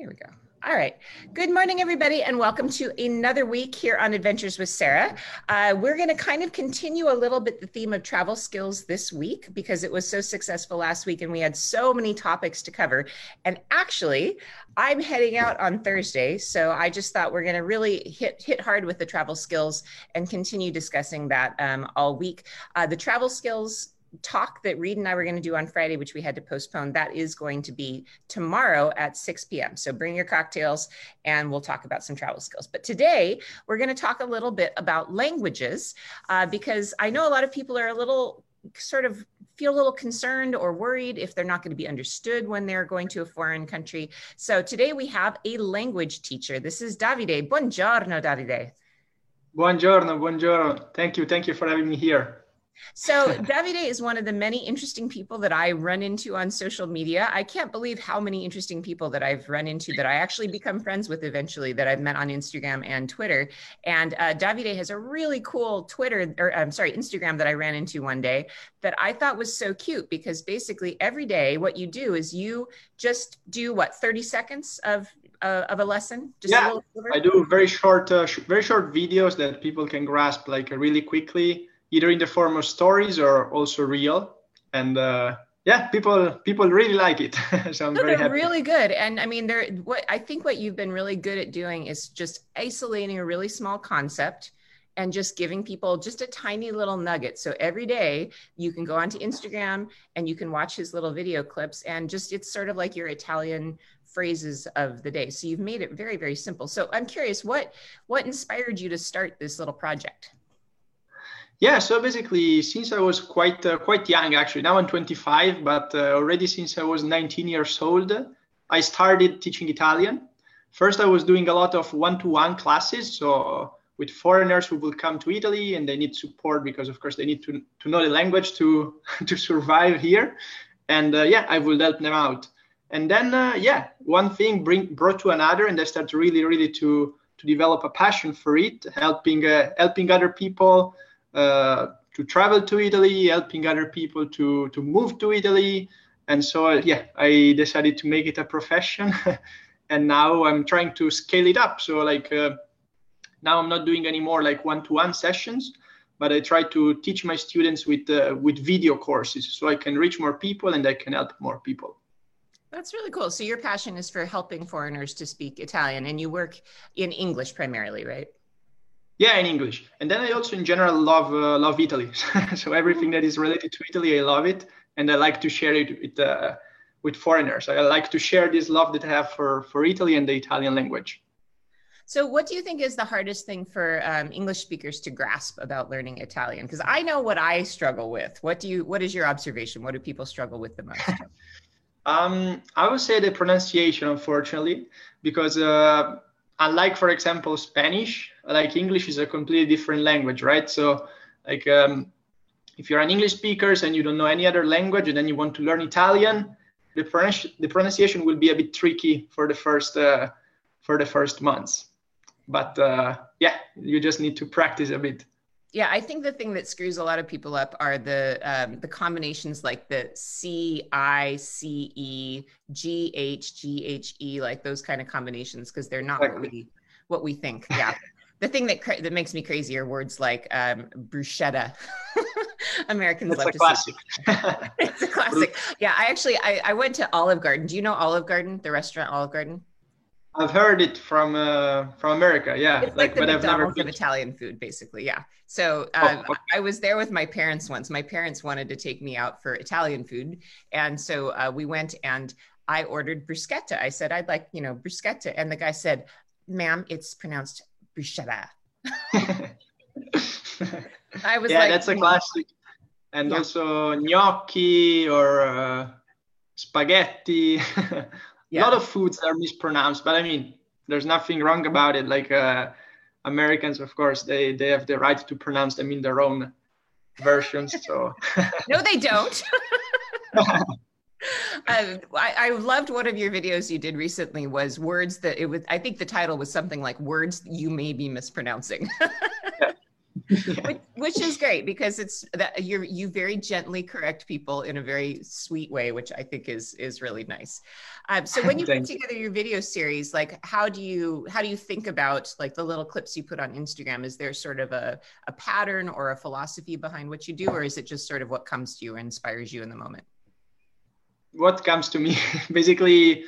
Here we go. All right. Good morning, everybody, and welcome to another week here on Adventures with Sarah. Uh, we're going to kind of continue a little bit the theme of travel skills this week because it was so successful last week and we had so many topics to cover. And actually, I'm heading out on Thursday, so I just thought we're going to really hit hit hard with the travel skills and continue discussing that um, all week. Uh, the travel skills talk that Reed and I were going to do on Friday, which we had to postpone, that is going to be tomorrow at 6 p.m. So bring your cocktails and we'll talk about some travel skills. But today we're going to talk a little bit about languages uh, because I know a lot of people are a little sort of feel a little concerned or worried if they're not going to be understood when they're going to a foreign country. So today we have a language teacher. This is Davide. Buongiorno, Davide. Buongiorno, buongiorno. Thank you. Thank you for having me here. So Davide is one of the many interesting people that I run into on social media. I can't believe how many interesting people that I've run into that I actually become friends with eventually that I've met on Instagram and Twitter. And uh, Davide has a really cool Twitter, or I'm sorry, Instagram that I ran into one day that I thought was so cute because basically every day what you do is you just do what 30 seconds of uh, of a lesson? Just yeah, I do very short, uh, sh- very short videos that people can grasp like really quickly either in the form of stories or also real. And uh, yeah, people people really like it. so I'm no, very they're happy. really good. And I mean, they're what I think what you've been really good at doing is just isolating a really small concept and just giving people just a tiny little nugget. So every day you can go onto Instagram and you can watch his little video clips and just it's sort of like your Italian phrases of the day. So you've made it very very simple. So I'm curious what what inspired you to start this little project? Yeah, so basically, since I was quite uh, quite young, actually, now I'm 25, but uh, already since I was 19 years old, I started teaching Italian. First, I was doing a lot of one-to-one classes, so with foreigners who will come to Italy and they need support because, of course, they need to, to know the language to to survive here. And uh, yeah, I will help them out. And then, uh, yeah, one thing bring, brought to another, and I started really, really to to develop a passion for it, helping uh, helping other people to travel to Italy, helping other people to to move to Italy, and so uh, yeah, I decided to make it a profession, and now I'm trying to scale it up. So like uh, now I'm not doing any more like one-to-one sessions, but I try to teach my students with uh, with video courses, so I can reach more people and I can help more people. That's really cool. So your passion is for helping foreigners to speak Italian, and you work in English primarily, right? Yeah, in English. And then I also, in general, love uh, love Italy. so everything that is related to Italy, I love it, and I like to share it with uh, with foreigners. I like to share this love that I have for for Italy and the Italian language. So, what do you think is the hardest thing for um, English speakers to grasp about learning Italian? Because I know what I struggle with. What do you? What is your observation? What do people struggle with the most? um, I would say the pronunciation, unfortunately, because uh, unlike for example spanish like english is a completely different language right so like um, if you're an english speaker and you don't know any other language and then you want to learn italian the, pronunci- the pronunciation will be a bit tricky for the first uh, for the first months but uh, yeah you just need to practice a bit yeah, I think the thing that screws a lot of people up are the um, the combinations like the C I C E G H G H E, like those kind of combinations, because they're not what we what we think. Yeah. The thing that cra- that makes me crazy are words like um, bruschetta. Americans love to classic. it's a classic. Yeah, I actually I, I went to Olive Garden. Do you know Olive Garden, the restaurant Olive Garden? I've heard it from uh, from America. Yeah, it's like, like the but McDonald's I've never been... of Italian food, basically. Yeah. So oh, um, oh, okay. I was there with my parents once. My parents wanted to take me out for Italian food, and so uh, we went and I ordered bruschetta. I said I'd like you know bruschetta, and the guy said, "Ma'am, it's pronounced bruschetta." I was yeah, like, that's a classic. And yeah. also gnocchi or uh, spaghetti. yeah. a lot of foods are mispronounced, but I mean, there's nothing wrong about it. Like uh, Americans, of course, they they have the right to pronounce them in their own versions. So no, they don't. I, I, loved one of your videos you did recently was words that it was i think the title was something like words you may be mispronouncing yeah. yeah. which, which, is great because it's that you you very gently correct people in a very sweet way, which I think is is really nice. Um, so when you put together your video series, like how do you how do you think about like the little clips you put on Instagram? Is there sort of a a pattern or a philosophy behind what you do, or is it just sort of what comes to you and inspires you in the moment? What comes to me, basically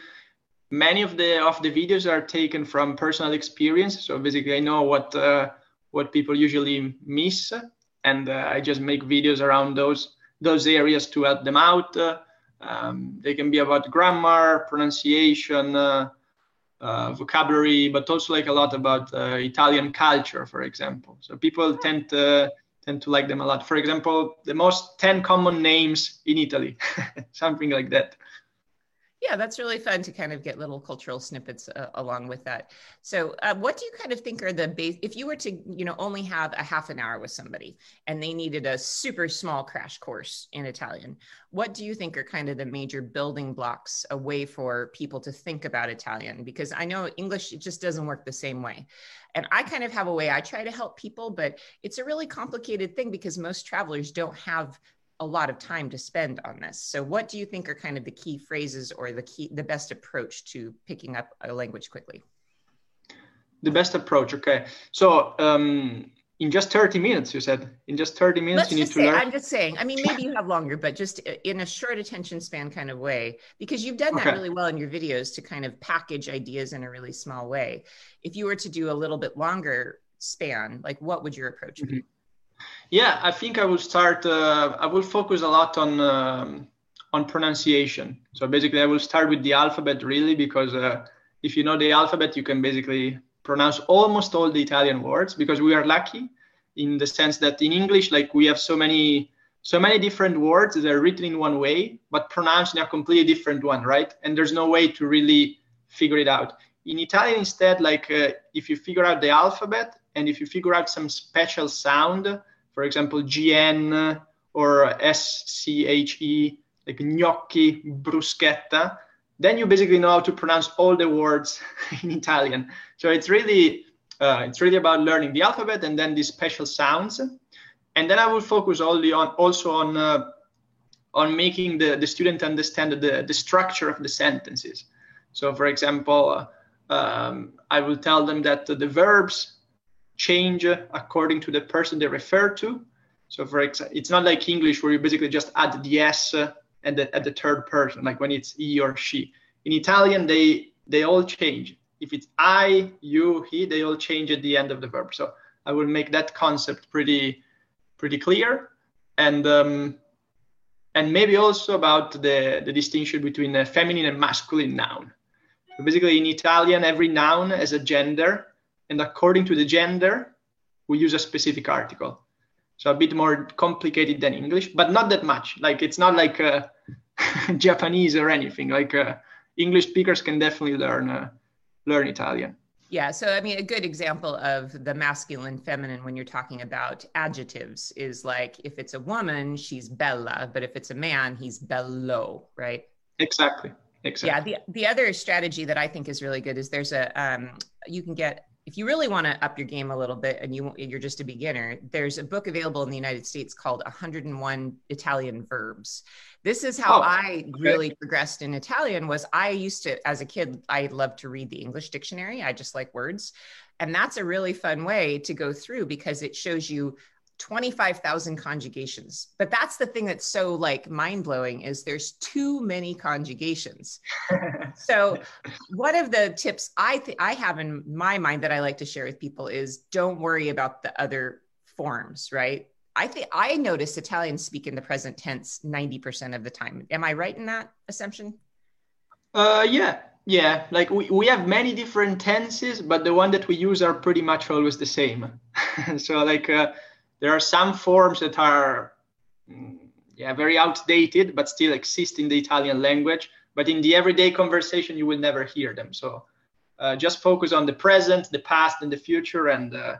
many of the of the videos are taken from personal experience. So basically i know what uh, what people usually miss and uh, i just make videos around those those areas to help them out. Um, they can be about grammar pronunciation uh, uh, vocabulary but also like a lot about uh, italian culture for example. So people tend to tend to like them a lot. For example the most 10 common names in italy something like that yeah, that's really fun to kind of get little cultural snippets uh, along with that. So, uh, what do you kind of think are the base? If you were to, you know, only have a half an hour with somebody and they needed a super small crash course in Italian, what do you think are kind of the major building blocks, a way for people to think about Italian? Because I know English it just doesn't work the same way. And I kind of have a way I try to help people, but it's a really complicated thing because most travelers don't have a lot of time to spend on this. So what do you think are kind of the key phrases or the key the best approach to picking up a language quickly? The best approach, okay. So um, in just 30 minutes, you said in just 30 minutes Let's you need to say, learn. I'm just saying, I mean, maybe you have longer, but just in a short attention span kind of way, because you've done that okay. really well in your videos to kind of package ideas in a really small way. If you were to do a little bit longer span, like what would your approach be? Mm-hmm. Yeah, I think I will start. Uh, I will focus a lot on um, on pronunciation. So basically, I will start with the alphabet really because uh, if you know the alphabet, you can basically pronounce almost all the Italian words because we are lucky in the sense that in English, like we have so many so many different words that are written in one way but pronounced in a completely different one, right? And there's no way to really figure it out. In Italian, instead, like uh, if you figure out the alphabet and if you figure out some special sound for example, GN or SCHE, like gnocchi, bruschetta, then you basically know how to pronounce all the words in Italian. So it's really uh, it's really about learning the alphabet and then these special sounds. And then I will focus only on also on uh, on making the, the student understand the, the structure of the sentences. So for example, uh, um, I will tell them that the verbs change according to the person they refer to. So for example, it's not like English where you basically just add the s and the, at the third person, like when it's he or she. In Italian, they they all change. If it's I, you, he, they all change at the end of the verb. So I will make that concept pretty pretty clear, and um, and maybe also about the the distinction between a feminine and masculine noun. So basically, in Italian, every noun has a gender and according to the gender, we use a specific article. So a bit more complicated than English, but not that much. Like it's not like uh, Japanese or anything. Like uh, English speakers can definitely learn uh, learn Italian. Yeah, so I mean, a good example of the masculine, feminine when you're talking about adjectives is like if it's a woman, she's bella, but if it's a man, he's bello, right? Exactly. Exactly. Yeah. The the other strategy that I think is really good is there's a um, you can get if you really want to up your game a little bit and you you're just a beginner there's a book available in the united states called 101 italian verbs. This is how oh, i really okay. progressed in italian was i used to as a kid i loved to read the english dictionary. I just like words. And that's a really fun way to go through because it shows you 25,000 conjugations. But that's the thing that's so like mind blowing is there's too many conjugations. so one of the tips I think I have in my mind that I like to share with people is don't worry about the other forms, right? I think I notice Italians speak in the present tense 90% of the time. Am I right in that assumption? Uh, yeah, yeah. Like we, we have many different tenses, but the one that we use are pretty much always the same. so like, uh, there are some forms that are mm, yeah, very outdated, but still exist in the Italian language. But in the everyday conversation, you will never hear them. So uh, just focus on the present, the past, and the future, and uh,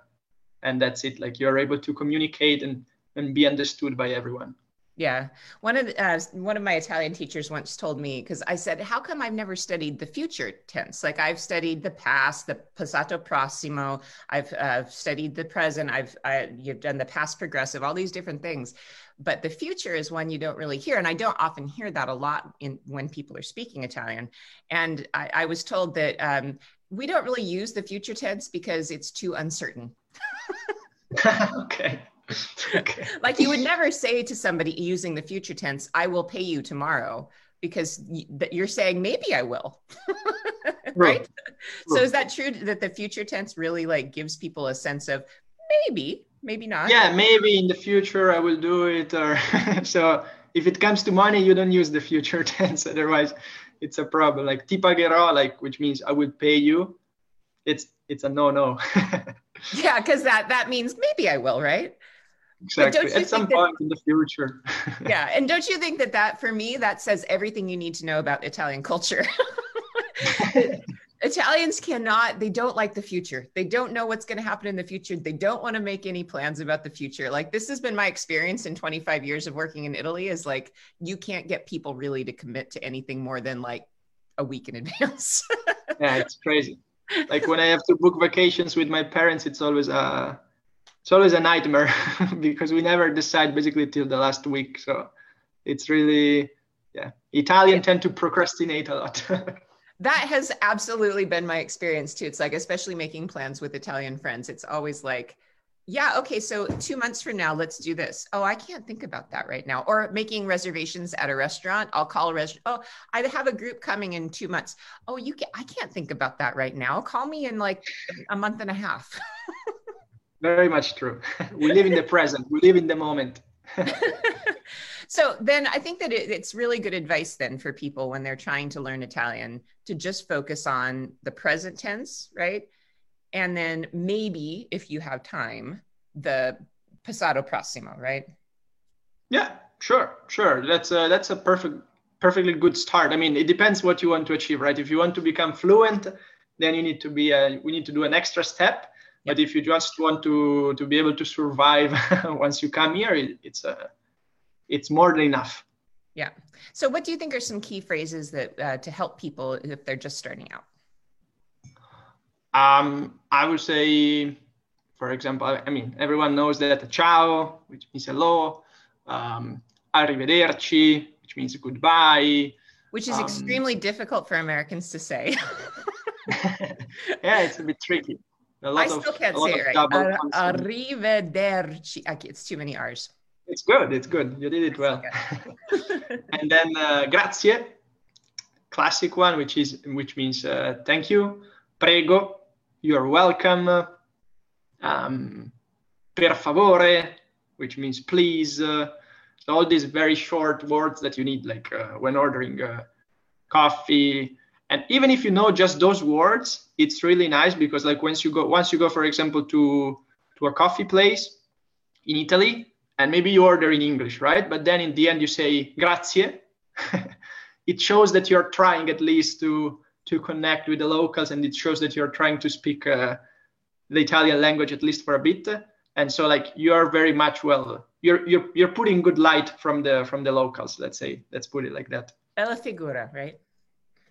and that's it. Like you're able to communicate and and be understood by everyone. Yeah, one of the, uh, one of my Italian teachers once told me because I said, "How come I've never studied the future tense? Like I've studied the past, the passato prossimo. I've uh, studied the present. I've I, you've done the past progressive. All these different things, but the future is one you don't really hear, and I don't often hear that a lot in when people are speaking Italian. And I, I was told that um, we don't really use the future tense because it's too uncertain. okay. okay. like you would never say to somebody using the future tense, I will pay you tomorrow because you're saying maybe I will. right? So is that true that the future tense really like gives people a sense of maybe, maybe not? Yeah, maybe in the future I will do it or so if it comes to money you don't use the future tense otherwise it's a problem like ti pagherò like which means I will pay you. It's it's a no no. yeah, cuz that that means maybe I will, right? Exactly at some point in the future yeah and don't you think that that for me that says everything you need to know about italian culture Italians cannot, they don't like the future. They don't know what's going to happen in the future. They don't want to make any plans about the future. Like, this has been my experience in 25 years of working in Italy is like, you can't get people really to commit to anything more than like a week in advance. yeah, it's crazy. Like, when I have to book vacations with my parents, it's always, uh, it's always a nightmare because we never decide basically till the last week. So it's really, yeah, Italian tend to procrastinate a lot. that has absolutely been my experience too. It's like, especially making plans with Italian friends, it's always like, yeah, okay, so two months from now, let's do this. Oh, I can't think about that right now. Or making reservations at a restaurant. I'll call a restaurant. Oh, I have a group coming in two months. Oh, you can I can't think about that right now. Call me in like a month and a half. very much true. We live in the present. We live in the moment. So then i think that it, it's really good advice then for people when they're trying to learn italian to just focus on the present tense right? And then maybe if you have time the passato prossimo right? Yeah sure sure. That's a that's a perfect perfectly good start. I mean it depends what you want to achieve right? If you want to become fluent then you need to be a, we need to do an extra step but if you just want to to be able to survive once you come here, it, it's a it's more than enough. Yeah. So, what do you think are some key phrases that uh, to help people if they're just starting out? Um, I would say, for example, I mean, everyone knows that ciao, which means hello, um, arrivederci, which means goodbye. Which is um, extremely difficult for Americans to say. yeah, it's a bit tricky. I still of, can't say it right. Ar- arrivederci. Okay, it's too many R's. It's good. It's good. You did it well. and then uh, grazie, classic one, which is which means uh, thank you. Prego, you're welcome. Um, per favore, which means please. Uh, so all these very short words that you need, like uh, when ordering uh, coffee, and even if you know just those words it's really nice because like once you go once you go for example to to a coffee place in italy and maybe you order in english right? But then in the end you say grazie. It shows that you're trying at least to to connect with the locals and it shows that you're trying to speak uh, the italian language at least for a bit. And so like you're very much well you're you're you're putting good light from the from the locals let's say. Let's put it like that. Bella figura right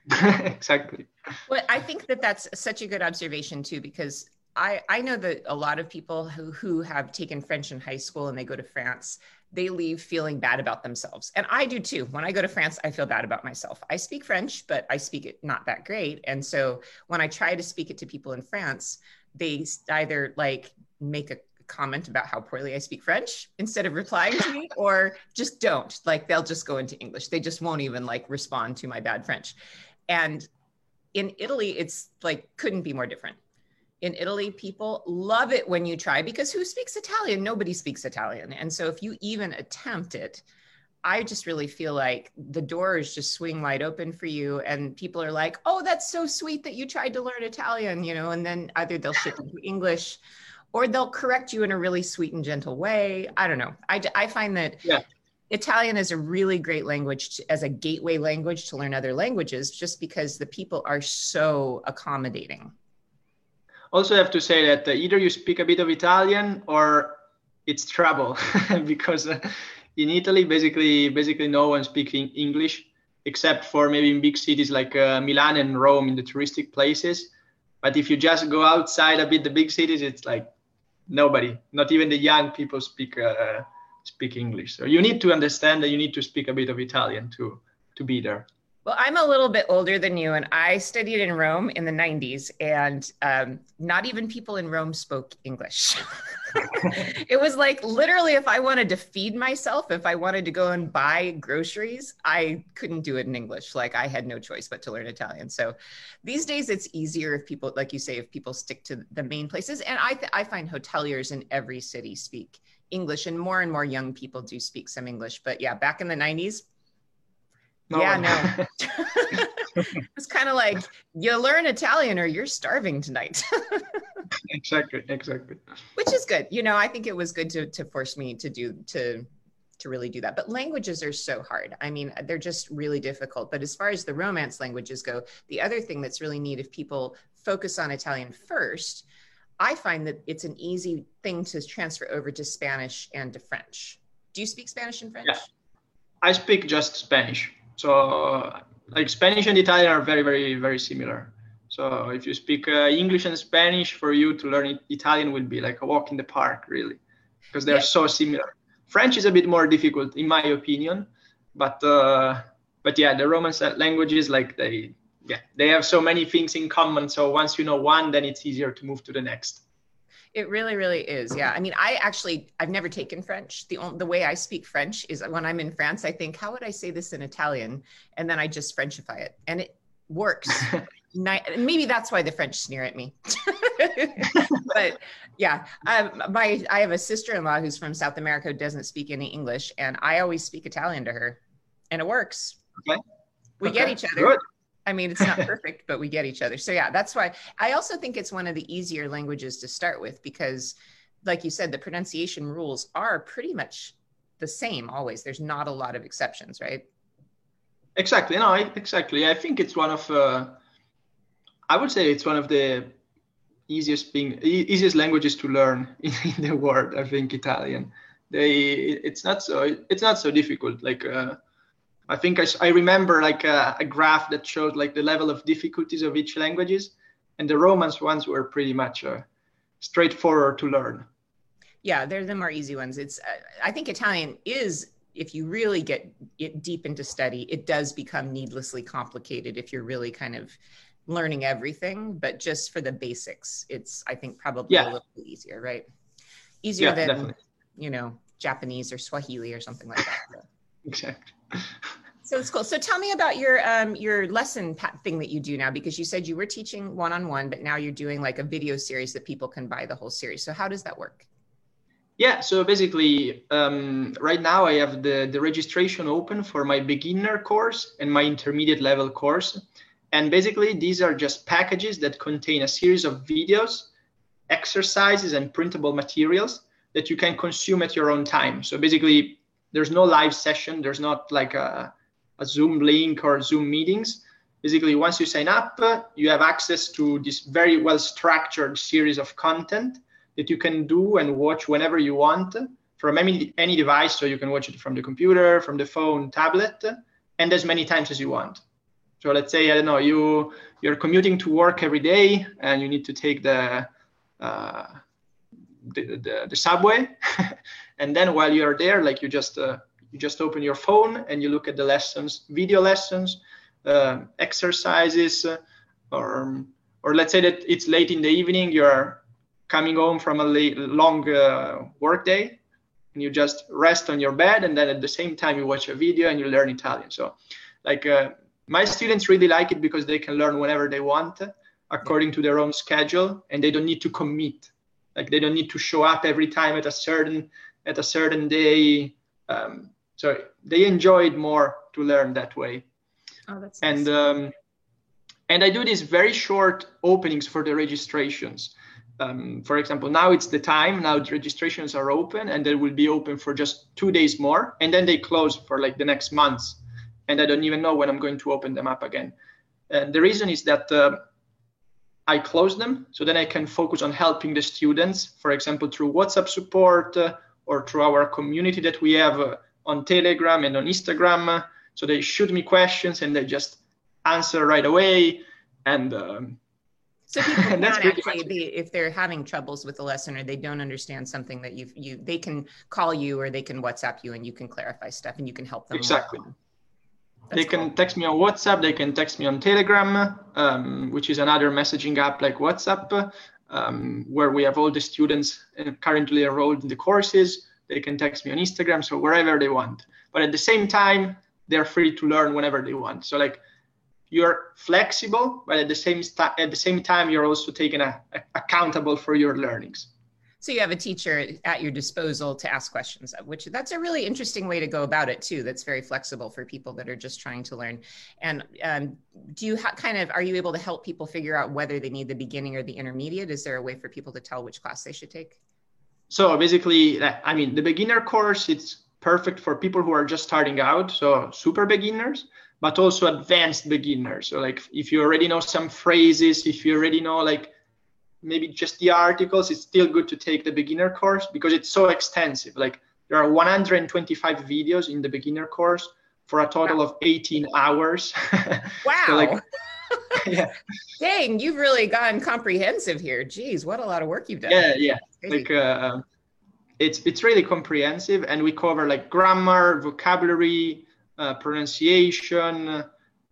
exactly. Well, I think that that's such a good observation too, because I, I know that a lot of people who, who have taken French in high school and they go to France, they leave feeling bad about themselves. And I do too. When I go to France, I feel bad about myself. I speak French, but I speak it not that great. And so when I try to speak it to people in France, they either like make a comment about how poorly I speak French instead of replying to me, or just don't. Like they'll just go into English. They just won't even like respond to my bad French. And in Italy, it's like couldn't be more different. In Italy, people love it when you try because who speaks Italian? Nobody speaks Italian. And so if you even attempt it, I just really feel like the doors just swing wide open for you. And people are like, oh, that's so sweet that you tried to learn Italian, you know, and then either they'll shift into English or they'll correct you in a really sweet and gentle way. I don't know. I, I find that yeah. Italian is a really great language to, as a gateway language to learn other languages, just because the people are so accommodating. Also, I have to say that uh, either you speak a bit of Italian or it's trouble because uh, in Italy, basically, basically no one speaking English except for maybe in big cities like uh, Milan and Rome in the touristic places. But if you just go outside a bit, the big cities, it's like nobody, not even the young people speak uh, speak English. So you need to understand that you need to speak a bit of Italian to to be there. Well, I'm a little bit older than you, and I studied in Rome in the 90s, and um, not even people in Rome spoke English. it was like literally, if I wanted to feed myself, if I wanted to go and buy groceries, I couldn't do it in English. Like I had no choice but to learn Italian. So these days, it's easier if people, like you say, if people stick to the main places. And I, th- I find hoteliers in every city speak English, and more and more young people do speak some English. But yeah, back in the 90s, no yeah, no. it's kind of like you learn Italian or you're starving tonight. exactly, exactly. Which is good. You know, I think it was good to to force me to do to to really do that. But languages are so hard. I mean, they're just really difficult. But as far as the romance languages go, the other thing that's really neat if people focus on Italian first, I find that it's an easy thing to transfer over to Spanish and to French. Do you speak Spanish and French? Yeah. I speak just Spanish. So like Spanish and Italian are very, very, very similar. So if you speak uh, English and Spanish, for you to learn Italian will be like a walk in the park, really, because they're yeah. so similar. French is a bit more difficult, in my opinion, but uh, but yeah, the Romance languages like they yeah they have so many things in common. So once you know one, then it's easier to move to the next. It really, really is. Yeah. I mean, I actually, I've never taken French. The only, the way I speak French is when I'm in France, I think, how would I say this in Italian? And then I just Frenchify it and it works. Maybe that's why the French sneer at me. but yeah, um, my, I have a sister-in-law who's from South America who doesn't speak any English and I always speak Italian to her and it works. Okay. We okay. get each other. Good. I mean, it's not perfect, but we get each other. So yeah, that's why I also think it's one of the easier languages to start with because like you said, the pronunciation rules are pretty much the same always. There's not a lot of exceptions, right? Exactly. No, I, exactly. I think it's one of, uh, I would say it's one of the easiest being easiest languages to learn in, in the world. I think Italian. They, it's not so, it's not so difficult. Like, uh, I think I, I remember like a, a, graph that showed like the level of difficulties of each languages, and the Romance ones were pretty much uh, straightforward to learn. Yeah, they're the more easy ones. It's uh, I think Italian is if you really get it deep into study, it does become needlessly complicated if you're really kind of learning everything. But just for the basics, it's I think probably yeah. a little bit easier, right? Easier yeah, than definitely. you know Japanese or Swahili or something like that. exactly. So it's cool. So tell me about your um, your lesson thing that you do now, because you said you were teaching one on one, but now you're doing like a video series that people can buy the whole series. So how does that work? Yeah. So basically, um, right now I have the the registration open for my beginner course and my intermediate level course, and basically these are just packages that contain a series of videos, exercises, and printable materials that you can consume at your own time. So basically, there's no live session. There's not like a a Zoom link or Zoom meetings. Basically, once you sign up, you have access to this very well structured series of content that you can do and watch whenever you want from any, any device. So you can watch it from the computer, from the phone, tablet, and as many times as you want. So let's say I don't know you you're commuting to work every day and you need to take the uh, the, the, the, subway, and then while you're there, like you just uh, you just open your phone and you look at the lessons, video lessons, uh, exercises, uh, or or let's say that it's late in the evening, you're coming home from a long uh, work day, and you just rest on your bed, and then at the same time you watch a video and you learn Italian. So, like uh, my students really like it because they can learn whenever they want, according to their own schedule, and they don't need to commit. Like they don't need to show up every time at a certain at a certain day. Um, so they enjoyed more to learn that way. Oh, that's and nice. um, and I do these very short openings for the registrations. Um, for example, now it's the time. Now the registrations are open, and they will be open for just two days more, and then they close for like the next months. And I don't even know when I'm going to open them up again. And the reason is that uh, I close them so then I can focus on helping the students, for example, through WhatsApp support uh, or through our community that we have. Uh, on Telegram and on Instagram. So they shoot me questions and they just answer right away. And um, so people can actually be if they're having troubles with the lesson or they don't understand something that you you they can call you or they can WhatsApp you and you can clarify stuff and you can help them. Exactly. they can cool. text me on WhatsApp. They can text me on Telegram, um, which is another messaging app like WhatsApp, um, where we have all the students uh, currently enrolled in the courses. They can text me on Instagram, so wherever they want. But at the same time, they're free to learn whenever they want. So like you're flexible, but at the same st- at the same time, you're also taken a, a, accountable for your learnings. So you have a teacher at your disposal to ask questions of, which that's a really interesting way to go about it too. That's very flexible for people that are just trying to learn. And um, do you ha- kind of are you able to help people figure out whether they need the beginning or the intermediate? Is there a way for people to tell which class they should take? So basically, I mean, the beginner course it's perfect for people who are just starting out, so super beginners but also advanced beginners. So like if you already know some phrases, if you already know like maybe just the articles, it's still good to take the beginner course because it's so extensive. Like there are 125 videos in the beginner course for a total wow. of 18 hours. Wow. so like, yeah. Dang, you've really gone comprehensive here. Geez, what a lot of work you've done. Yeah, yeah. Like uh, it's it's really comprehensive, and we cover like grammar, vocabulary, uh, pronunciation,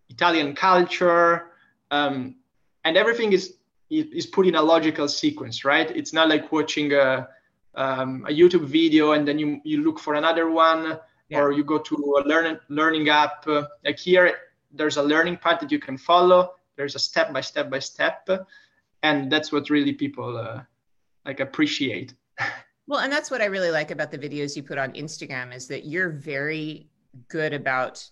Italian culture, um, and everything is is put in a logical sequence, right? It's not like watching a, um, a YouTube video and then you, you look for another one, yeah. or you go to a learning learning app. Uh, like here, there's a learning path that you can follow. There's a step by step by step, and that's what really people uh, like appreciate. Well, and that's what I really like about the videos you put on Instagram is that you're very good about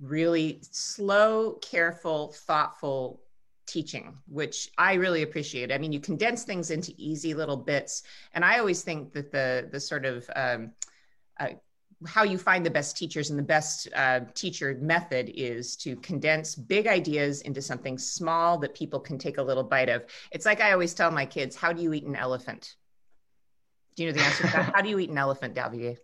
really slow, careful, thoughtful teaching, which I really appreciate. I mean, you condense things into easy little bits, and I always think that the the sort of um, uh, how you find the best teachers and the best uh, teacher method is to condense big ideas into something small that people can take a little bite of. It's like I always tell my kids, "How do you eat an elephant?" Do you know the answer to that? How do you eat an elephant, Davide?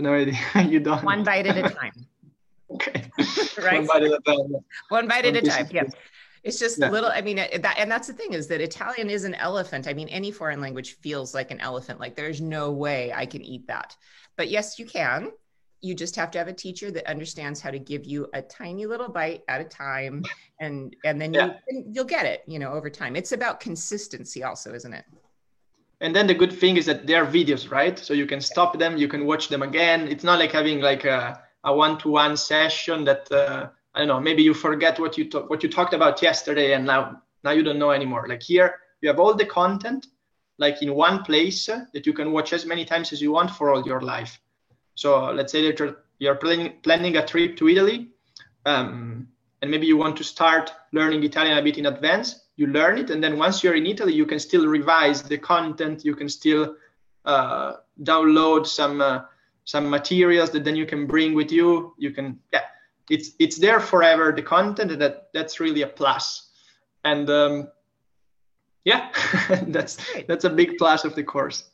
no idea. you don't. One bite at a time. okay. right. One bite at a time. One bite at a time. Yeah. It's just yeah. little. I mean, that, and that's the thing is that Italian is an elephant. I mean, any foreign language feels like an elephant. Like there's no way I can eat that. But yes, you can. You just have to have a teacher that understands how to give you a tiny little bite at a time, and and then yeah. you you'll get it. You know, over time. It's about consistency, also, isn't it? and then the good thing is that they're videos right so you can stop them you can watch them again it's not like having like a, a one-to-one session that uh, i don't know maybe you forget what you talk, what you talked about yesterday and now now you don't know anymore like here you have all the content like in one place that you can watch as many times as you want for all your life. So let's say that you're, you're planning, planning a trip to italy um, and maybe you want to start learning italian a bit in advance you learn it and then once you're in italy you can still revise the content you can still uh, download some uh, some materials that then you can bring with you. You can yeah it's it's there forever the content that that's really a plus. And um, yeah. That's that's a big plus of the course.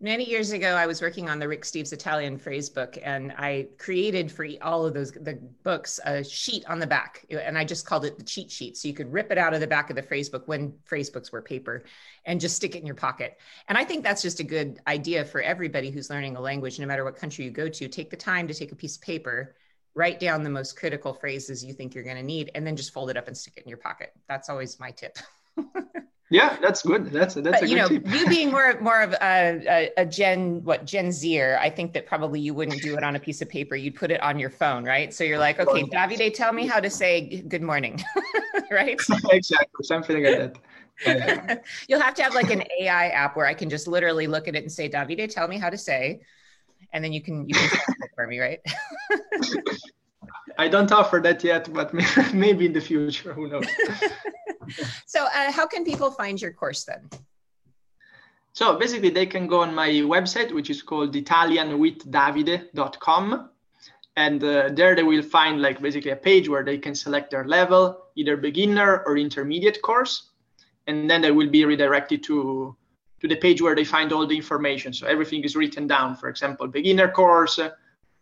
Many years ago i was working on the rick steves italian phrase book and i created for all of those the books a sheet on the back. And i just called it the cheat sheet. So you could rip it out of the back of the phrase book when phrase books were paper and just stick it in your pocket. And i think that's just a good idea for everybody who's learning a language no matter what country you go to. Take the time to take a piece of paper write down the most critical phrases you think you're going to need and then just fold it up and stick it in your pocket. That's always my tip Yeah, that's good. That's that's but, a you know, tip. you being more more of a, a, a, Gen what Gen Zer, I think that probably you wouldn't do it on a piece of paper. You'd put it on your phone, right? So you're like, okay, Davide, tell me how to say good morning, right? exactly, something like that. Yeah. You'll have to have like an AI app where I can just literally look at it and say, Davide, tell me how to say, and then you can you can it for me, right? I don't offer that yet, but maybe in the future, who knows? So uh, how can people find your course then? So basically they can go on my website, which is called italianwithdavide.com. And uh, there they will find like basically a page where they can select their level, either beginner or intermediate course. And then they will be redirected to, to the page where they find all the information. So everything is written down. For example, beginner course,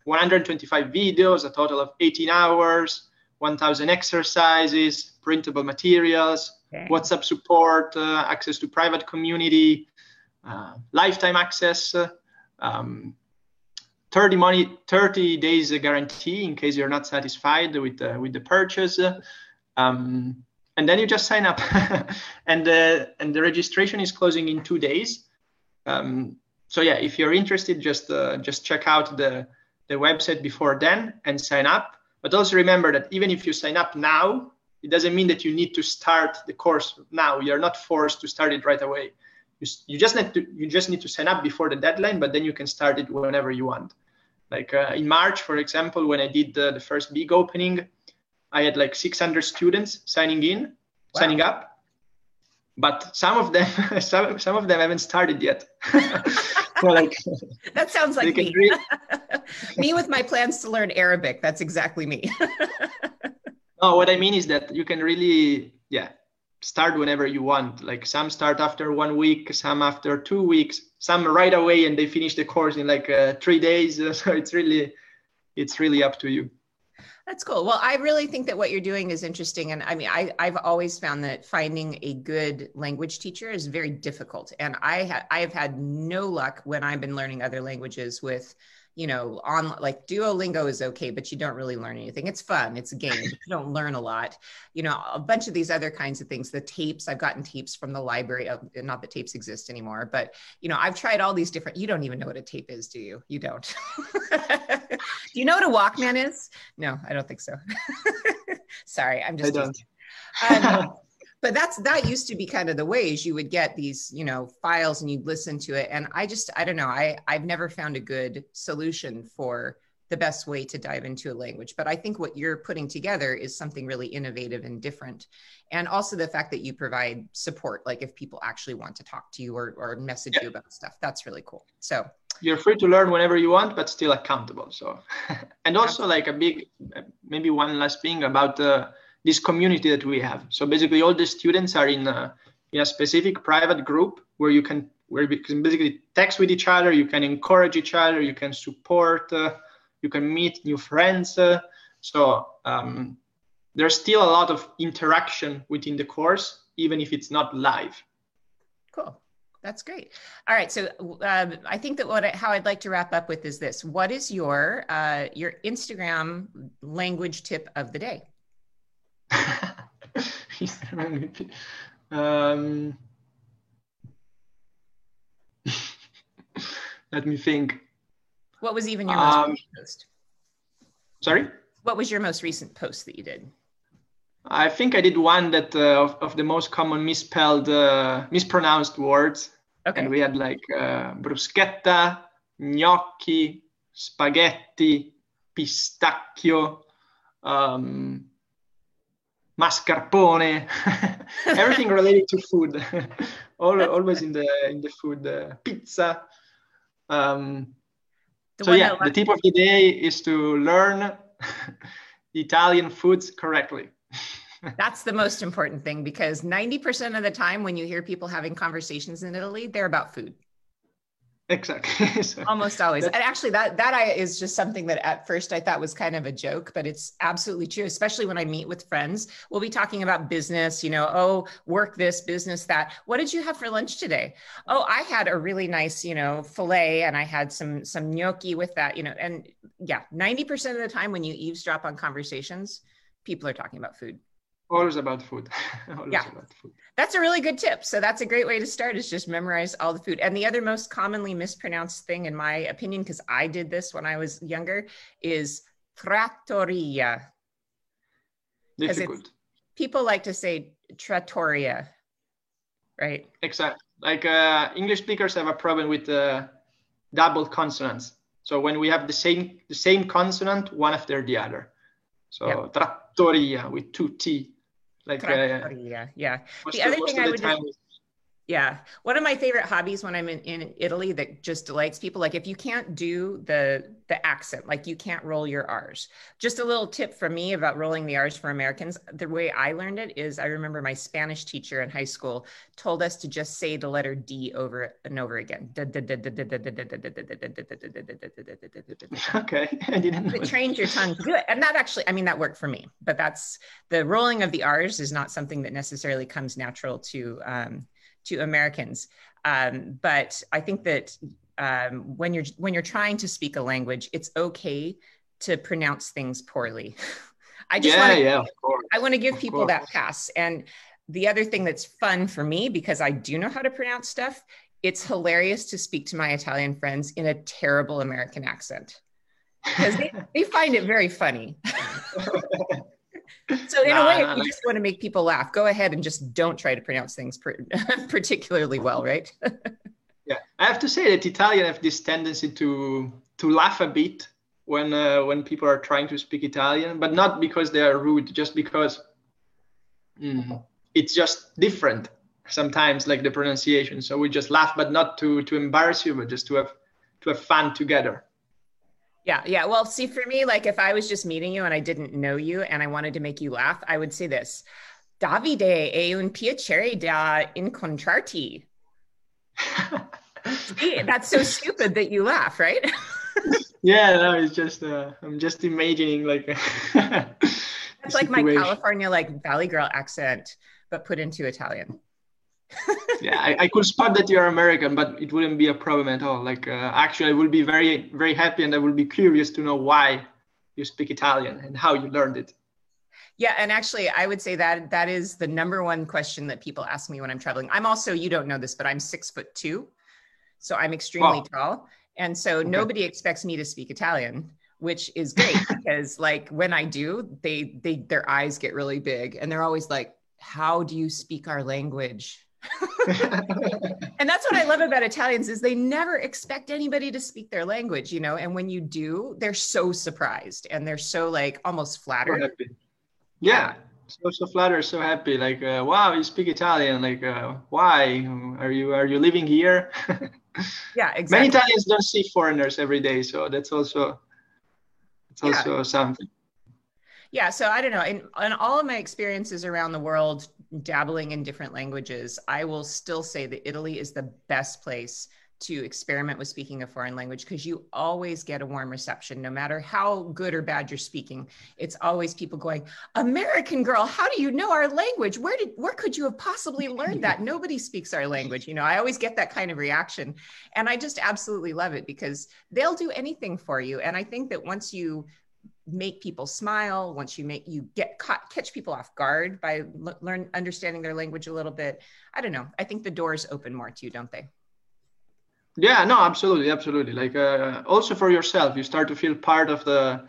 125 videos, a total of 18 hours, 1,000 exercises, printable materials, okay. WhatsApp support, uh, access to private community, uh, lifetime access, um, 30 money 30 days guarantee in case you're not satisfied with the, with the purchase um, and then you just sign up. And uh, and the registration is closing in two days. Um, so yeah if you're interested just uh, just check out the the website before then and sign up but also remember that even if you sign up now it doesn't mean that you need to start the course now. You're not forced to start it right away. You, you just need to you just need to sign up before the deadline but then you can start it whenever you want. Like uh, in march for example when i did the, the first big opening i had like 600 students signing in wow. signing up. But some of them some, some of them haven't started yet so like that sounds like me me with my plans to learn arabic that's exactly me no what i mean is that you can really yeah start whenever you want. Like some start after one week, some after two weeks, some right away, and they finish the course in like uh, three days. So it's really, it's really up to you. That's cool. Well, I really think that what you're doing is interesting. And I mean, I, I've always found that finding a good language teacher is very difficult. And I, ha- I have had no luck when I've been learning other languages with you know, on like Duolingo is okay, but you don't really learn anything. It's fun, it's a game, but you don't learn a lot. You know, a bunch of these other kinds of things. The tapes, I've gotten tapes from the library. Not that tapes exist anymore, but you know, I've tried all these different. You don't even know what a tape is, do you? You don't. do you know what a Walkman is? No, I don't think so. Sorry, I'm just. I don't. Um, but that's that used to be kind of the ways you would get these you know files and you'd listen to it. And i just i don't know i i've never found a good solution for the best way to dive into a language. But i think what you're putting together is something really innovative and different. And also the fact that you provide support like if people actually want to talk to you or, or message yeah. you about stuff that's really cool. So you're free to learn whenever you want but still accountable. So and also like a big maybe one last thing about the this community that we have. So basically, all the students are in a, in a specific private group where you can where you can basically text with each other, you can encourage each other, you can support, uh, you can meet new friends. Uh, so um, there's still a lot of interaction within the course, even if it's not live. Cool. That's great. All right. So um, I think that what I, how I'd like to wrap up with is this: What is your uh, your Instagram language tip of the day? um, let me think. What was even your most um, recent post? Sorry? What was your most recent post that you did? I think I did one that uh, of, of the most common misspelled, uh, mispronounced words. Okay. And we had like uh, bruschetta, gnocchi, spaghetti, pistacchio, um, mascarpone, everything related to food, All, always in the in the food, uh, pizza. Um, so yeah, the tip of the day is to learn Italian foods correctly. That's the most important thing because 90% of the time when you hear people having conversations in Italy, they're about food. Exactly. so Almost always. And actually that that I is just something that at first I thought was kind of a joke, but it's absolutely true, especially when I meet with friends. We'll be talking about business, you know, oh, work this, business that. What did you have for lunch today? Oh, I had a really nice, you know, filet and I had some some gnocchi with that, you know. And yeah, 90% of the time when you eavesdrop on conversations, people are talking about food always about food. Always yeah. about food. that's a really good tip. So that's a great way to start is just memorize all the food. And the other most commonly mispronounced thing in my opinion because i did this when i was younger is trattoria. Difficult people like to say trattoria right? Exactly like uh, english speakers have a problem with uh, double consonants. So when we have the same the same consonant one after the other. So yep. trattoria with two t like uh, yeah, yeah. The other thing I would just, Yeah. One of my favorite hobbies when I'm in, in Italy that just delights people, like if you can't do the the accent, like you can't roll your R's. Just a little tip from me about rolling the R's for Americans. The way I learned it is I remember my Spanish teacher in high school told us to just say the letter D over and over again. Okay. I didn't know. It trains your tongue to do it. And that actually, I mean, that worked for me, but that's the rolling of the R's is not something that necessarily comes natural to um, to Americans. Um, but I think that um, when you're when you're trying to speak a language, it's okay to pronounce things poorly. I just yeah, want to, yeah, of. I want to give Of people course. that pass. And the other thing that's fun for me because I do know how to pronounce stuff, it's hilarious to speak to my Italian friends in a terrible American accent because they, they find it very funny. So in a way, nah, you like- just want to make people laugh, go ahead and just don't try to pronounce things particularly well, right? Yeah, I have to say that Italian have this tendency to to laugh a bit when uh, when people are trying to speak Italian, but not because they are rude, just because mm, it's just different sometimes, like the pronunciation. So we just laugh, but not to to embarrass you, but just to have to have fun together. Yeah, yeah. Well, see, for me, like if I was just meeting you and I didn't know you and I wanted to make you laugh, I would say this: Davide, è un piacere da incontrarti. See, That's so stupid that you laugh, right? yeah, no, it's just uh, I'm just imagining like. It's like my California, like Valley Girl accent, but put into Italian. Yeah, I, I could spot that you're American, but it wouldn't be a problem at all. Like, uh, actually, I would be very, very happy, and I would be curious to know why you speak Italian and how you learned it. Yeah, and actually, I would say that that is the number one question that people ask me when I'm traveling. I'm also, you don't know this, but I'm six foot two, so I'm extremely Wow. tall, and so Okay. nobody expects me to speak Italian, which is great because, like, when I do, they they their eyes get really big, and they're always like, "How do you speak our language?" and that's what I love about Italians is they never expect anybody to speak their language, you know. And when you do, they're so surprised and they're so like almost so flattered. happy. Yeah, so so flattered, so happy. Like, uh, wow, you speak Italian. Like, uh, why are you are you living here? Yeah, exactly. Many. Italians don't see foreigners every day, so that's also it's Yeah. also something. Yeah, so I don't know. In, in all of my experiences around the world, dabbling in different languages, I will still say that Italy is the best place to experiment with speaking a foreign language because you always get a warm reception, no matter how good or bad you're speaking. It's always people going, "American girl, how do you know our language? Where did where could you have possibly learned that? Nobody speaks our language." You know, I always get that kind of reaction, and I just absolutely love it because they'll do anything for you. And I think that once you make people smile once you make you get caught catch people off guard by learn understanding their language a little bit i don't know i think the doors open more to you don't they Yeah, no, absolutely, absolutely. Like uh, also for yourself, you start to feel part of the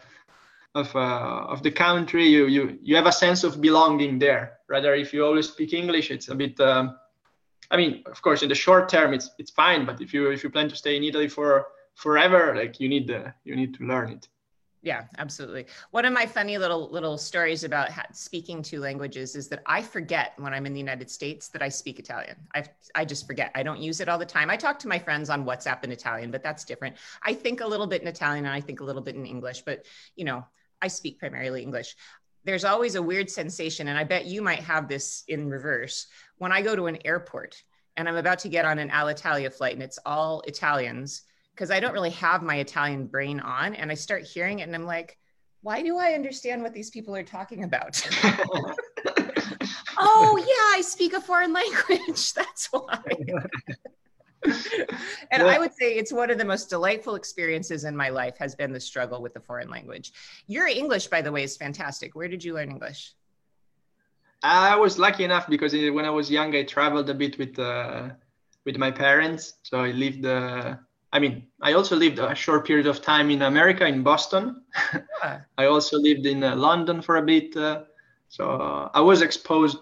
of uh, of the country. You you you have a sense of belonging there. Rather, if you always speak English, it's a bit. Um, I mean, of course, in the short term, it's it's fine. But if you if you plan to stay in Italy for forever, like you need the you need to learn it. Yeah absolutely. One of my funny little little stories about speaking two languages is that i forget when i'm in the united states that i speak italian. I i just forget. I don't use it all the time. I talk to my friends on whatsapp in italian but that's different. I think a little bit in italian and i think a little bit in english but you know i speak primarily english. There's always a weird sensation and i bet you might have this in reverse when i go to an airport and i'm about to get on an alitalia flight and it's all italians because i don't really have my italian brain on and i start hearing it and i'm like why do i understand what these people are talking about oh yeah i speak a foreign language that's why and i would say it's one of the most delightful experiences in my life has been the struggle with the foreign language your english by the way is fantastic where did you learn english I was lucky enough because when I was young, I traveled a bit with uh, with my parents. So I lived. Uh, I mean, I also lived a short period of time in America, in Boston. Ah, I also lived in uh, London for a bit. Uh, so uh, I was exposed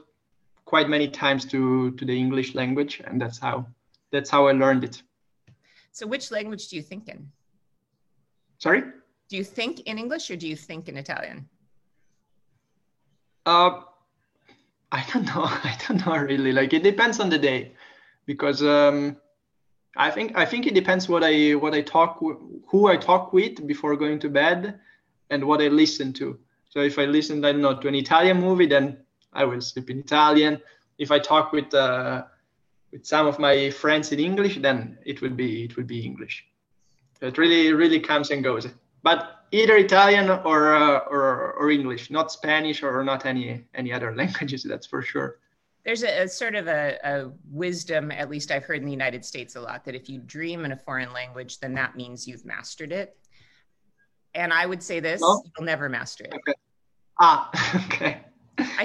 quite many times to to the English language, and that's how that's how I learned it. so which language do you think in Sorry. do you think in english or do you think in italian Uh, I don't know. I don't know really. Like it depends on the day, because um, I think I think it depends what I what I talk who I talk with before going to bed and what I listen to. So if I listen, I don't know, to an Italian movie, then I will sleep in Italian. If I talk with uh, with some of my friends in English, then it will be it will be English. It really really comes and goes. But either Italian or uh, or or English, not Spanish or not any any other languages. That's for sure. There's a, a sort of a, a, wisdom, at least I've heard in the United States a lot, that if you dream in a foreign language, then that means you've mastered it. And I would say this: no? you'll never master it. Okay. Ah, okay.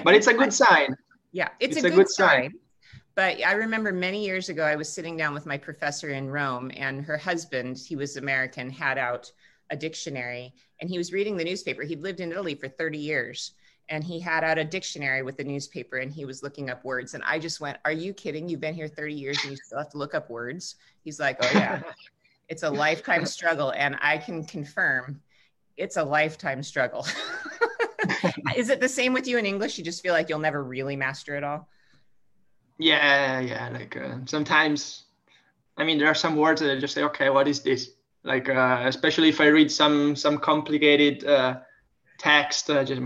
but it's a good sign. Yeah, it's, it's a, a, good, good sign. sign. But I remember many years ago, I was sitting down with my professor in Rome, and her husband, he was American, had out a dictionary and he was reading the newspaper. He'd lived in Italy for 30 years and he had out a dictionary with the newspaper and he was looking up words. And I just went, Are you kidding? You've been here 30 years and you still have to look up words? He's like, Oh, yeah. it's a lifetime struggle. And I can confirm it's a lifetime struggle. Is it the same with you in English? You just feel like you'll never really master it all? Yeah, yeah. Like uh, sometimes, I mean, there are some words that I just say, okay, what is this? like uh, especially if I read some some complicated uh, text. Uh, just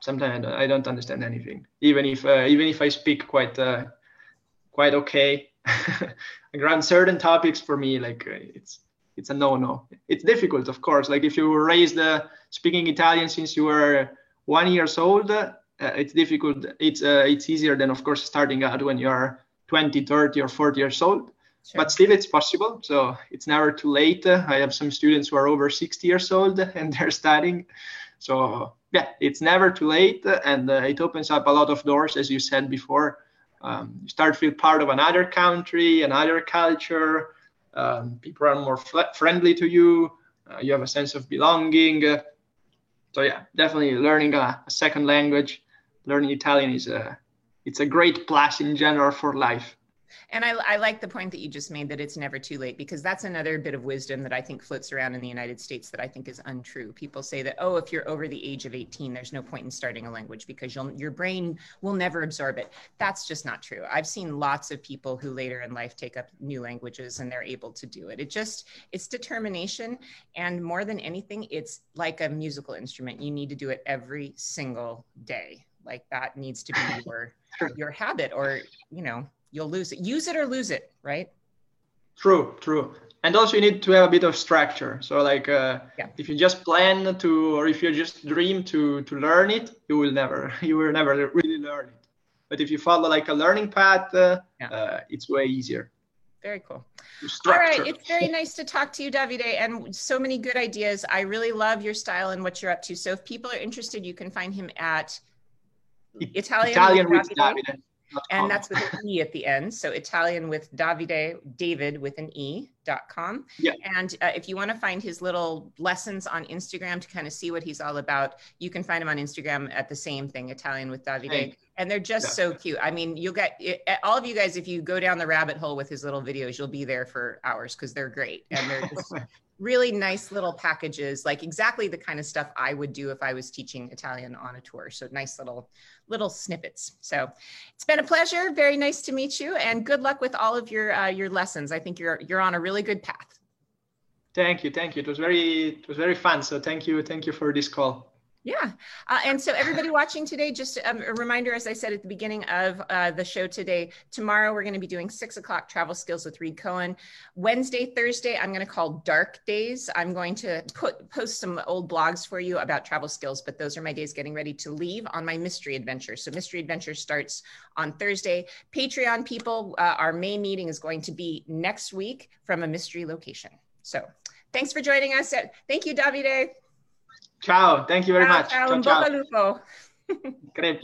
sometimes I don't understand anything, even if uh, even if I speak quite uh, quite okay. around certain topics for me, like uh, it's it's a no-no. It's difficult, of course. Like if you were raised speaking Italian since you were one years old, it's difficult. It's it's easier than, of course, starting out when you're 20, 30, or 40 years old Sure. But still, it's possible. So it's never too late. I have some students who are over 60 years old and they're studying. So yeah, it's never too late, and uh, it opens up a lot of doors, as you said before. Um, you start to feel part of another country, another culture. Um, people are more fl- friendly to you. Uh, you have a sense of belonging. So yeah, definitely learning a, a, second language, learning Italian is a it's a great plus in general for life. And I, I, like the point that you just made that it's never too late because that's another bit of wisdom that I think floats around in the United States that I think is untrue. People say that, oh, if you're over the age of 18, there's no point in starting a language because your brain will never absorb it. That's just not true. I've seen lots of people who later in life take up new languages and they're able to do it. It just, it's determination. And more than anything, it's like a musical instrument. You need to do it every single day. Like that needs to be your, your habit or, you know, you'll lose it. Use it or lose it, right? True, true. And also you need to have a bit of structure. So like uh, yeah. if you just plan to, or if you just dream to to learn it, you will never, you will never really learn it. But if you follow like a learning path, uh, yeah. uh, it's way easier. Very cool. All right. It's very nice to talk to you, Davide, and so many good ideas. I really love your style and what you're up to. So if people are interested, you can find him at Italian, Italian with Davide. Davide and that's with an E at the end. So Italian with Davide, David with an E dot com. Yeah. And uh, if you want to find his little lessons on Instagram to kind of see what he's all about, you can find him on Instagram at the same thing, Italian with Davide. Hey. And they're just yeah. so cute. I mean, you'll get it, all of you guys, if you go down the rabbit hole with his little videos, you'll be there for hours because they're great. And they're just really nice little packages, like exactly the kind of stuff I would do if I was teaching Italian on a tour. So nice little little snippets. So it's been a pleasure. Very nice to meet you, and good luck with all of your uh, your lessons. I think you're you're on a really good path. Thank you, thank you. It was very it was very fun. So thank you, thank you for this call. Yeah. Uh, and so, everybody watching today, just um, a reminder, as I said at the beginning of uh, the show today, tomorrow we're going to be doing six o'clock travel skills with Reed Cohen. Wednesday, Thursday, I'm going to call dark days. I'm going to put post some old blogs for you about travel skills, but those are my days getting ready to leave on my mystery adventure. So, mystery adventure starts on Thursday. Patreon people, uh, our main meeting is going to be next week from a mystery location. So, thanks for joining us. Thank you, Davide. Ciao, thank you very ciao, much. Ciao, ciao, ciao.